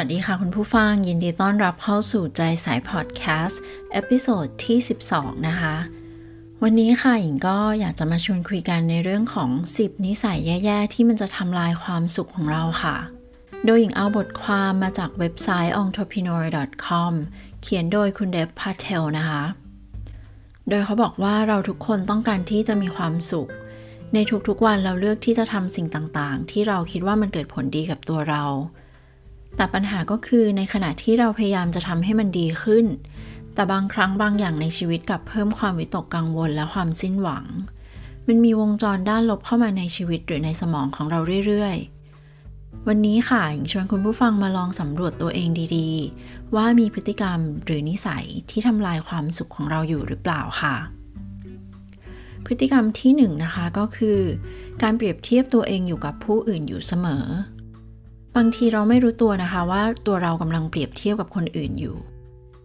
วัสดีค่ะคุณผู้ฟัง ยินดีต้อนรับเข้าสู่ใจสายพอดแคสต์ episode ที่ 12 นะคะ วันนี้ค่ะหญิงก็อยากจะมาชวนคุยกันในเรื่องของ 10 นิสัยแย่ ๆ ที่มันจะทำลายความสุขของเราค่ะ โดยหญิงเอาบทความมาจากเว็บไซต์ entrepreneur.com เขียนโดยคุณเดฟพาเทลนะคะ โดยเขาบอกว่าเราทุกคนต้องการที่จะมีความสุข ในทุกๆวันเราเลือกที่จะทำสิ่งต่างๆ ที่เราคิดว่ามันเกิดผลดีกับตัวเรา แต่ปัญหาก็คือในขณะที่เราพยายามจะทำให้มันดีขึ้น แต่บางครั้งบางอย่างในชีวิตกับเพิ่มความวิตกกังวลและความสิ้นหวัง มันมีวงจรด้านลบเข้ามาในชีวิตหรือในสมองของเราเรื่อยๆ วันนี้ค่ะหญิงชวนคุณผู้ฟังมาลองสำรวจตัวเองดีๆ ว่ามีพฤติกรรมหรือนิสัยที่ทำลายความสุขของเราอยู่หรือเปล่าค่ะพฤติกรรมที่1นนะคะก็คือ การเปรียบเทียบตัวเองอยู่กับผู้อื่นอยู่เสมอ บางทีเราไม่รู้ตัวนะคะว่าตัวเรากำลังเปรียบเทียบกับคนอื่นอยู่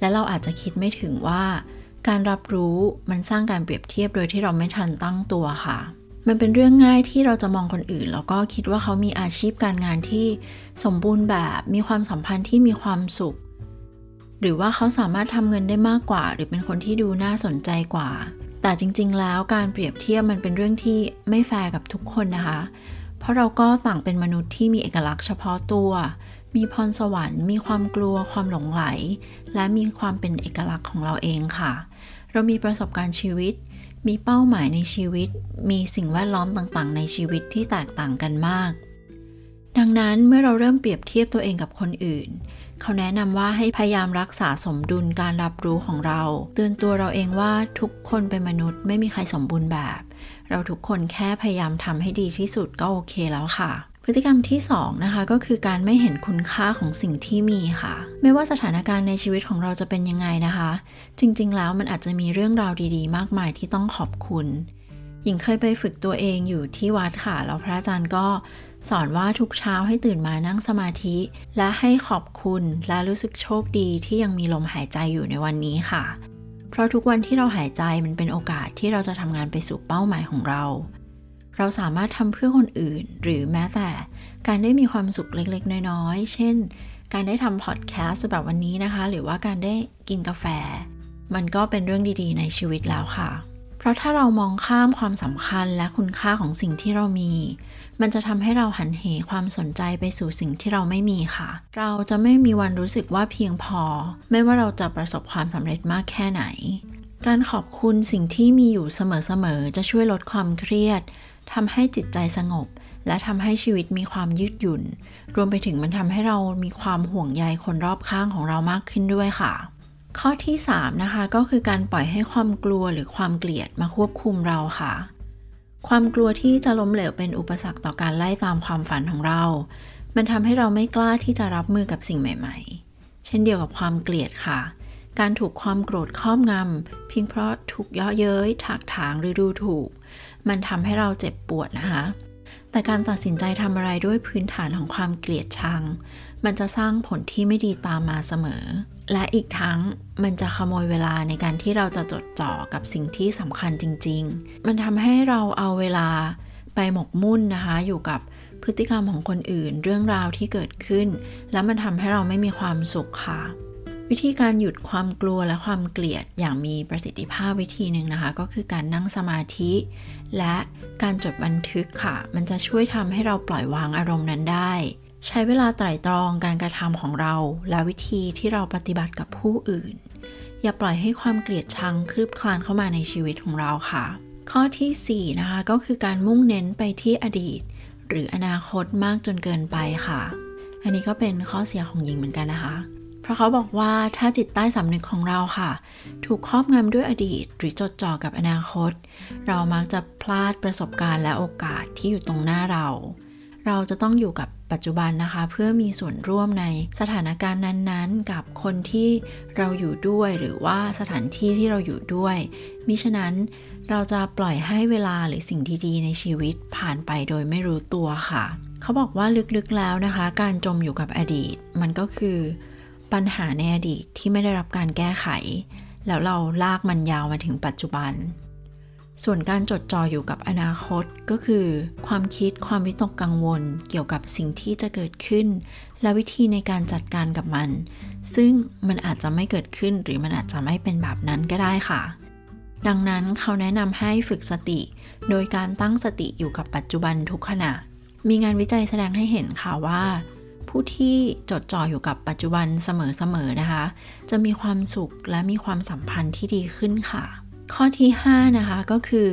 และเราอาจจะคิดไม่ถึงว่า การรับรู้มันสร้างการเปรียบเทียบโดยที่เราไม่ทันตั้งตัวค่ะ มันเป็นเรื่องง่ายที่เราจะมองคนอื่น แล้วก็คิดว่าเขามีอาชีพการงานที่สมบูรณ์แบบ มีความสัมพันธ์ที่มีความสุข หรือว่าเขาสามารถทำเงินได้มากกว่า หรือเป็นคนที่ดูน่าสนใจกว่า แต่จริง ๆ แล้วการเปรียบเทียบมันเป็นเรื่องที่ไม่แฟร์กับทุกคนนะคะ เพราะเราก็ต่างเป็นมนุษย์ที่มีเอกลักษณ์เฉพาะตัว มีพรสวรรค์ มีความกลัว ความหลงไหล และมีความเป็นเอกลักษณ์ของเราเองค่ะ เรามีประสบการณ์ชีวิต มีเป้าหมายในชีวิต มีสิ่งแวดล้อมต่างๆ ในชีวิตที่แตกต่างกันมาก ดังนั้นเมื่อเราเริ่มเปรียบเทียบตัวเองกับคนอื่น เขาแนะนำว่าให้พยายามรักษาสมดุลการรับรู้ของเรา เตือนตัวเราเองว่าทุกคนเป็นมนุษย์ไม่มีใครสมบูรณ์แบบ เราทุกคนแค่พยายามทำให้ดีที่สุดก็โอเคแล้วค่ะพฤติกรรมที่2นะคะก็คือการไม่เห็นคุณค่าของสิ่งที่มีค่ะ ไม่ว่าสถานการณ์ในชีวิตของเราจะเป็นยังไงนะคะ จริง ๆ แล้วมันอาจจะมีเรื่องราวดี ๆ มากมายที่ต้องขอบคุณ หญิงเคยไปฝึกตัวเองอยู่ที่วัดค่ะแล้วพระอาจารย์ก็สอนว่าทุกเช้าให้ตื่นมานั่งสมาธิ และให้ขอบคุณและรู้สึกโชคดีที่ยังมีลมหายใจอยู่ในวันนี้ค่ะ เพราะทุกวันที่เราหายใจมันเป็นโอกาสที่เราจะทำงานไปสู่เป้าหมายของเรา เราสามารถทำเพื่อคนอื่น หรือแม้แต่การได้มีความสุขเล็กๆ น้อยๆ เช่น การได้ทำพอดแคสต์แบบวันนี้นะคะ หรือว่าการได้กินกาแฟ มันก็เป็นเรื่องดีๆ ในชีวิตแล้วค่ะ เพราะถ้าเรามองข้ามความสำคัญและคุณค่าของสิ่งที่เรามี มันจะทำให้เราหันเหความสนใจไปสู่สิ่งที่เราไม่มีค่ะ เราจะไม่มีวันรู้สึกว่าเพียงพอ ไม่ว่าเราจะประสบความสำเร็จมากแค่ไหน การขอบคุณสิ่งที่มีอยู่เสมอๆจะช่วยลดความเครียดทำให้จิตใจสงบ และทำให้ชีวิตมีความยืดหยุ่น รวมไปถึงมันทำให้เรามีความห่วงใยคนรอบข้างของเรามากขึ้นด้วยค่ะ ข้อที่ 3 นะคะ ก็คือการปล่อยให้ความกลัวหรือความเกลียดมาควบคุมเราค่ะ ความกลัวที่จะล้มเหลวเป็นอุปสรรคต่อการไล่ตามความฝันของเรา มันทำให้เราไม่กล้าที่จะรับมือกับสิ่งใหม่ๆ เช่นเดียวกับความเกลียดค่ะ การถูกความโกรธครอบงำเพียงเพราะถูกเยาะเย้ย ถากถางหรือดูถูก มันทำให้เราเจ็บปวดนะคะ แต่การตัดสินใจทำอะไรด้วยพื้นฐานของความเกลียดชัง มันจะสร้างผลที่ไม่ดีตามมาเสมอ และอีกทั้งมันจะขโมยเวลาในการที่เราจะจดจ่อกับสิ่งที่สำคัญจริง ๆ มันทำให้เราเอาเวลาไปหมกมุ่นนะคะ อยู่กับพฤติกรรมของคนอื่น เรื่องราวที่เกิดขึ้น แล้วมันทำให้เราไม่มีความสุขค่ะ วิธีการหยุดความกลัวและความเกลียดอย่างมีประสิทธิภาพวิธีหนึ่งนะคะ ก็คือการนั่งสมาธิ และการจดบันทึกค่ะ มันจะช่วยทำให้เราปล่อยวางอารมณ์นั้นได้ ใช้เวลาไตร่ตรองการกระทำของเรา และวิธีที่เราปฏิบัติกับผู้อื่น อย่าปล่อยให้ความเกลียดชังคลืบคลานเข้ามาในชีวิตของเราค่ะ ข้อที่ 4 นะคะก็คือการมุ่งเน้นไปที่อดีต หรืออนาคตมากจนเกินไปค่ะ อันนี้ก็เป็นข้อเสียของหญิงเหมือนกันนะคะ เพราะเขาบอกว่าถ้าจิตใต้สำนึกของเราค่ะ ถูกครอบงำด้วยอดีต หรือจดจ่อกับอนาคต เรามักจะพลาดประสบการณ์และโอกาสที่อยู่ตรงหน้าเรา เราจะต้องอยู่กับปัจจุบันนะคะ เพื่อมีส่วนร่วมในสถานการณ์นั้นๆ กับคนที่เราอยู่ด้วยหรือว่าสถานที่ที่เราอยู่ด้วยมิฉะนั้นเราจะปล่อยให้เวลาหรือสิ่งดีๆในชีวิตผ่านไปโดยไม่รู้ตัวค่ะ เขาบอกว่าลึกๆแล้วนะคะ การจมอยู่กับอดีต มันก็คือ ปัญหาในอดีตที่ไม่ได้รับการแก้ไข แล้วเราลากมันยาวมาถึงปัจจุบัน ส่วนการจดจ่ออยู่กับอนาคตก็คือ ความคิดความวิตกกังวลเกี่ยวกับสิ่งที่จะเกิดขึ้น และวิธีในการจัดการกับมัน ซึ่งมันอาจจะไม่เกิดขึ้นหรือมันอาจจะไม่เป็นแบบนั้นก็ได้ค่ะ ดังนั้นเขาแนะนำให้ฝึกสติ โดยการตั้งสติอยู่กับปัจจุบันทุกขณะ มีงานวิจัยแสดงให้เห็นค่ะว่า ผู้ที่จดจ่ออยู่กับปัจจุบันเสมอๆนะคะ จะมีความสุขและมีความสัมพันธ์ที่ดีขึ้นค่ะ ข้อที่ 5 นะคะก็คือ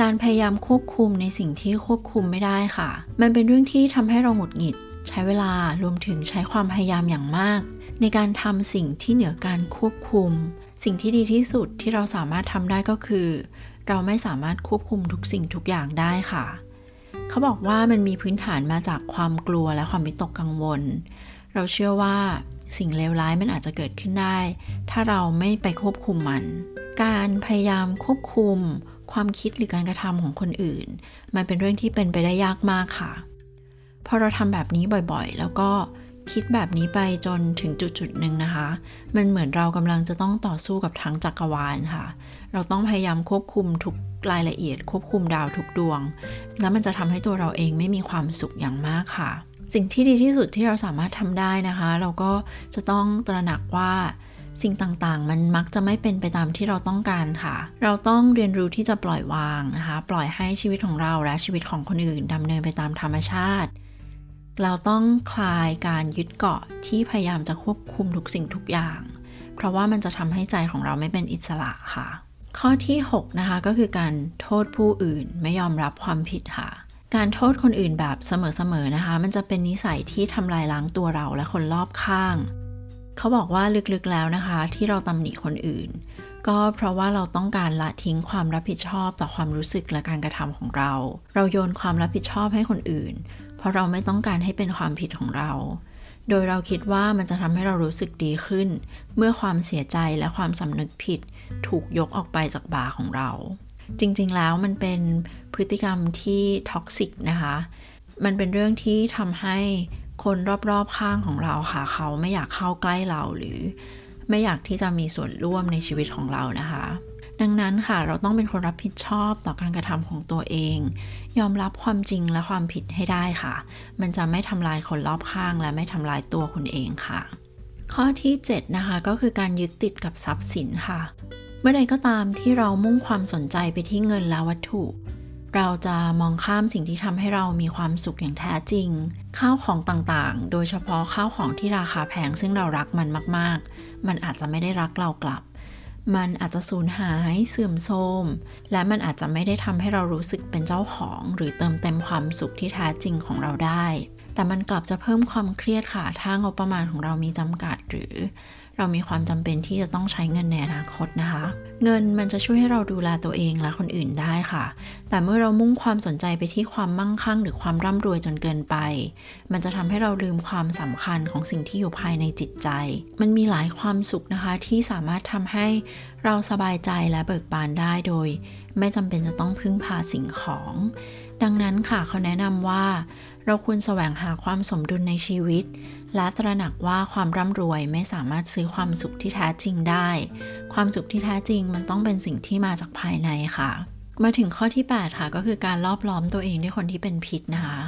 การพยายามควบคุมในสิ่งที่ควบคุมไม่ได้ค่ะ มันเป็นเรื่องที่ทำให้เราหงุดหงิด ใช้เวลารวมถึงใช้ความพยายามอย่างมาก ในการทำสิ่งที่เหนือการควบคุม สิ่งที่ดีที่สุดที่เราสามารถทำได้ก็คือ เราไม่สามารถควบคุมทุกสิ่งทุกอย่างได้ค่ะ เขาบอกว่ามันมีพื้นฐานมาจากความกลัวและความวิตกกังวล เราเชื่อว่าสิ่งเลวร้ายมันอาจจะเกิดขึ้นได้ ถ้าเราไม่ไปควบคุมมัน การพยายามควบคุม ความคิดหรือการกระทำของคนอื่น มันเป็นเรื่องที่เป็นไปได้ยากมากค่ะ พอเราทำแบบนี้บ่อยๆ แล้วก็ คิดแบบนี้ไปจนถึงจุดจุดหนึ่งนะคะ มันเหมือนเรากำลังจะต้องต่อสู้กับทั้งจักรวาลค่ะ เราต้องพยายามควบคุมทุกรายละเอียด ควบคุมดาวทุกดวง แล้วมันจะทำให้ตัวเราเองไม่มีความสุขอย่างมากค่ะ สิ่งที่ดีที่สุดที่เราสามารถทำได้นะคะ เราก็จะต้องตระหนักว่าสิ่งต่างๆ มันมักจะไม่เป็นไปตามที่เราต้องการค่ะ เราต้องเรียนรู้ที่จะปล่อยวางนะคะ ปล่อยให้ชีวิตของเราและชีวิตของคนอื่นดำเนินไปตามธรรมชาติ เราต้องคลายการยึดเกาะที่พยายามจะควบคุมทุกสิ่งทุกอย่าง เพราะว่ามันจะทำให้ใจของเราไม่เป็นอิสระค่ะ ข้อที่ 6 นะคะก็คือการโทษผู้อื่นไม่ยอมรับความผิดค่ะ การโทษคนอื่นแบบเสมอๆนะคะ มันจะเป็นนิสัยที่ทำลายล้างตัวเราและคนรอบข้าง เขาบอกว่าลึกๆแล้วนะคะ ที่เราตำหนิคนอื่น ก็เพราะว่าเราต้องการละทิ้งความรับผิดชอบต่อความรู้สึกและการกระทำของเรา เราโยนความรับผิดชอบให้คนอื่น เพราะเราไม่ต้องการให้เป็นความผิดของเรา โดยเราคิดว่ามันจะทำให้เรารู้สึกดีขึ้น เมื่อความเสียใจและความสำนึกผิด ถูกยกออกไปจากบ่าของเรา จริงๆแล้วมันเป็นพฤติกรรมที่ toxic นะคะ มันเป็นเรื่องที่ทำให้คนรอบๆข้างของเราค่ะ เขาไม่อยากเข้าใกล้เราหรือ ไม่อยากที่จะมีส่วนร่วมในชีวิตของเรานะคะ ดังนั้นค่ะเราต้องเป็นคนรับผิดชอบต่อการกระทำของตัวเอง ยอมรับความจริงและความผิดให้ได้ค่ะ มันจะไม่ทำลายคนรอบข้าง และไม่ทำลายตัวคุณเองค่ะ ข้อที่ 7 นะคะ ก็คือการยึดติดกับทรัพย์สินค่ะ เมื่อใดก็ตามที่เรามุ่งความสนใจไปที่เงินและวัตถุ เราจะมองข้ามสิ่งที่ทำให้เรามีความสุขอย่างแท้จริง ข้าวของต่างๆ โดยเฉพาะข้าวของที่ราคาแพงซึ่งเรารักมันมาก ๆ มันอาจจะไม่ได้รักเรากลับ มันอาจจะสูญหายเสื่อมโทรมและมันอาจจะไม่ได้ทำให้เรารู้สึกเป็นเจ้าของ หรือเติมเต็มความสุขที่แท้จริงของเราได้ แต่มันกลับจะเพิ่มความเครียดค่ะถ้างบประมาณของเรามีจำกัดหรือ เรามีความจำเป็นที่จะต้องใช้เงินในอนาคตนะคะ เงินมันจะช่วยให้เราดูแลตัวเองและคนอื่นได้ค่ะ แต่เมื่อเรามุ่งความสนใจไปที่ความมั่งคั่ง หรือความร่ำรวยจนเกินไป มันจะทำให้เราลืมความสำคัญของสิ่งที่อยู่ภายในจิตใจ มันมีหลายความสุขนะคะที่สามารถทำให้เราสบายใจและเบิกบานได้โดย ไม่จำเป็นจะต้องพึ่งพาสิ่งของ ดังนั้นค่ะเขาแนะนำว่า เราควรแสวงหาความสมดุลในชีวิต และตระหนักว่าความร่ำรวยไม่สามารถซื้อความสุขที่แท้จริงได้ ความสุขที่แท้จริงมันต้องเป็นสิ่งที่มาจากภายในค่ะ มาถึงข้อที่ 8 ค่ะ ก็คือการรายล้อมตัวเองด้วยคนที่เป็นพิษนะคะ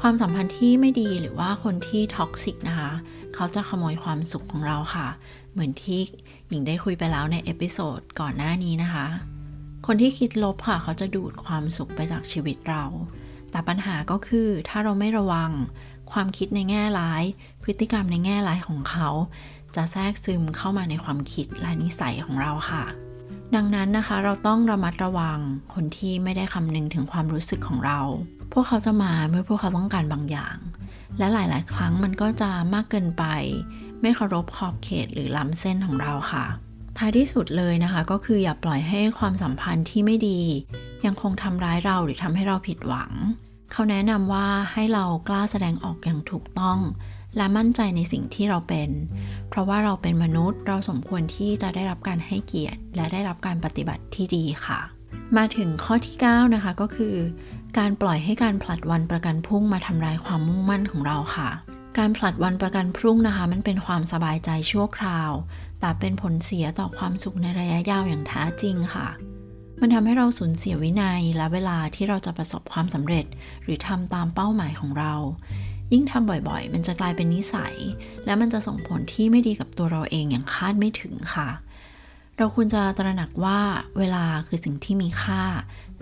ความสัมพันธ์ที่ไม่ดีหรือว่าคนที่ toxic นะคะ เขาจะขโมยความสุขของเราค่ะ เหมือนที่หญิงได้คุยไปแล้วใน episode ก่อนหน้านี้นะคะคนที่คิดลบค่ะ เขาจะดูดความสุขไปจากชีวิตเรา แต่ปัญหาก็คือถ้าเราไม่ระวัง ความคิดในแง่ร้าย พฤติกรรมในแง่ร้ายของเขา จะแทรกซึมเข้ามาในความคิดและนิสัยของเราค่ะ ดังนั้นนะคะเราต้องระมัดระวังคนที่ไม่ได้คำนึงถึงความรู้สึกของเรา พวกเขาจะมาเมื่อพวกเขาต้องการบางอย่าง และหลาย ๆ ครั้งมันก็จะมากเกินไป ไม่เคารพขอบเขตหรือล้ำเส้นของเราค่ะท้ายที่สุดเลยนะคะก็คืออย่าปล่อยให้ความสัมพันธ์ที่ไม่ดี ยังคงทำร้ายเราหรือทำให้เราผิดหวัง เขาแนะนำว่าให้เรากล้าแสดงออกอย่างถูกต้อง และมั่นใจในสิ่งที่เราเป็น เพราะว่าเราเป็นมนุษย์เราสมควรที่จะได้รับการให้เกียรติ และได้รับการปฏิบัติที่ดีค่ะ มาถึงข้อที่ 9 นะคะก็คือ การปล่อยให้การผลัดวันประกันพรุ่งมาทำลายความมุ่งมั่นของเราค่ะ การผลัดวันประกันพรุ่งนะคะ มันเป็นความสบายใจชั่วคราว แต่เป็นผลเสียต่อความสุขในระยะยาวอย่างแท้จริงค่ะ มันทำให้เราสูญเสียวินัยและเวลาที่เราจะประสบความสำเร็จ หรือทำตามเป้าหมายของเรา ยิ่งทำบ่อยๆ มันจะกลายเป็นนิสัย และมันจะส่งผลที่ไม่ดีกับตัวเราเองอย่างคาดไม่ถึงค่ะ เราควรจะตระหนักว่าเวลาคือสิ่งที่มีค่า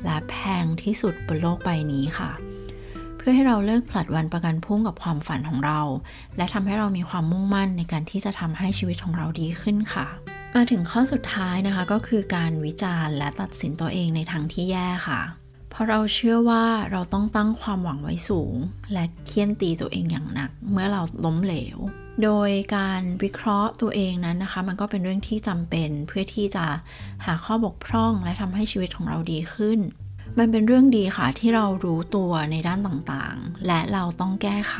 และแพงที่สุดบนโลกใบนี้ค่ะเพื่อให้เราเลิกผลัดวันประกันพรุ่งกับความฝันของเรา และทำให้เรามีความมุ่งมั่นในการที่จะทำให้ชีวิตของเราดีขึ้นค่ะ มาถึงข้อสุดท้ายนะคะก็คือการวิจารณ์และตัดสินตัวเองในทางที่แย่ค่ะ เพราะเราเชื่อว่าเราต้องตั้งความหวังไว้สูง และเคี่ยนตีตัวเองอย่างหนัก เมื่อเราล้มเหลว โดยการวิเคราะห์ตัวเองนั้นนะคะ มันก็เป็นเรื่องที่จำเป็นเพื่อที่จะหาข้อบกพร่องและทำให้ชีวิตของเราดีขึ้น มันเป็นเรื่องดีค่ะที่เรารู้ตัวในด้านต่างๆ และเราต้องแก้ไข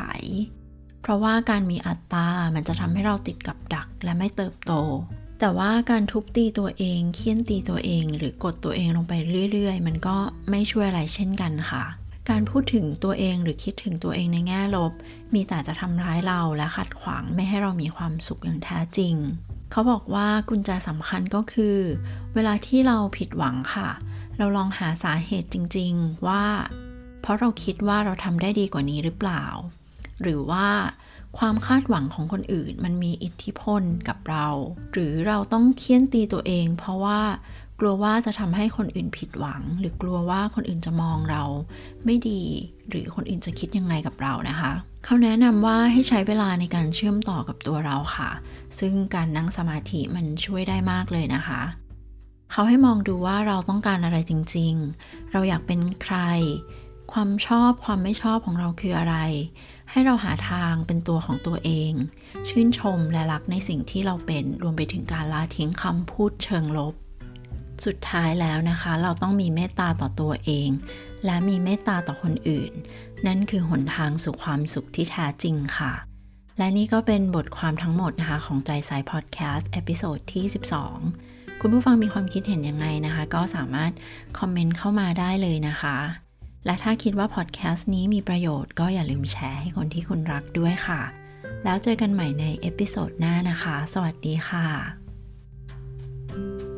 เพราะว่าการมีอัตตา มันจะทำให้เราติดกับดักและไม่เติบโต แต่ว่าการทุบตีตัวเองเคี่ยนตีตัวเอง หรือกดตัวเองลงไปเรื่อย ๆ มันก็ไม่ช่วยอะไรเช่นกันค่ะ การพูดถึงตัวเองหรือคิดถึงตัวเองในแง่ลบ มีแต่จะทำร้ายเราและขัดขวางไม่ให้เรามีความสุขอย่างแท้จริง เขาบอกว่ากุญแจสำคัญก็คือ เวลาที่เราผิดหวังค่ะเเราลองหาสาเหตุจริง ๆ ว่า เพราะเราคิดว่าเราทำได้ดีกว่านี้หรือเปล่า หรือว่าความคาดหวังของคนอื่นมันมีอิทธิพลกับเรา หรือเราต้องเคี่ยนตีตัวเอง เพราะว่ากลัวว่าจะทำให้คนอื่นผิดหวัง หรือกลัวว่าคนอื่นจะมองเรา ไม่ดี หรือคนอื่นจะคิดยังไงกับเรานะคะเขาแนะนำว่าให้ใช้เวลาในการเชื่อมต่อกับตัวเราค่ะ ซึ่งการนั่งสมาธิมันช่วยได้มากเลยนะคะ เขาให้มองดูว่าเราต้องการอะไรจริง ๆ เราอยากเป็นใคร ความชอบความไม่ชอบของเราคืออะไร ให้เราหาทางเป็นตัวของตัวเอง ชื่นชมและรักในสิ่งที่เราเป็น รวมไปถึงการละทิ้งคำพูดเชิงลบ สุดท้ายแล้วนะคะ เราต้องมีเมตตาต่อตัวเอง และมีเมตตาต่อคนอื่น นั่นคือหนทางสู่ความสุขที่แท้จริงค่ะและนี่ก็เป็นบทความทั้งหมดนะคะ ของใจสายพอดแคสต์ episode ที่ 12 คุณผู้ฟังมีความคิดเห็นยังไงนะคะ ก็สามารถคอมเมนต์เข้ามาได้เลยนะคะ และถ้าคิดว่าพอดแคสต์นี้มีประโยชน์ก็อย่าลืมแชร์ให้คนที่คุณรักด้วยค่ะ แล้วเจอกันใหม่ใน episode หน้านะคะ สวัสดีค่ะ thank you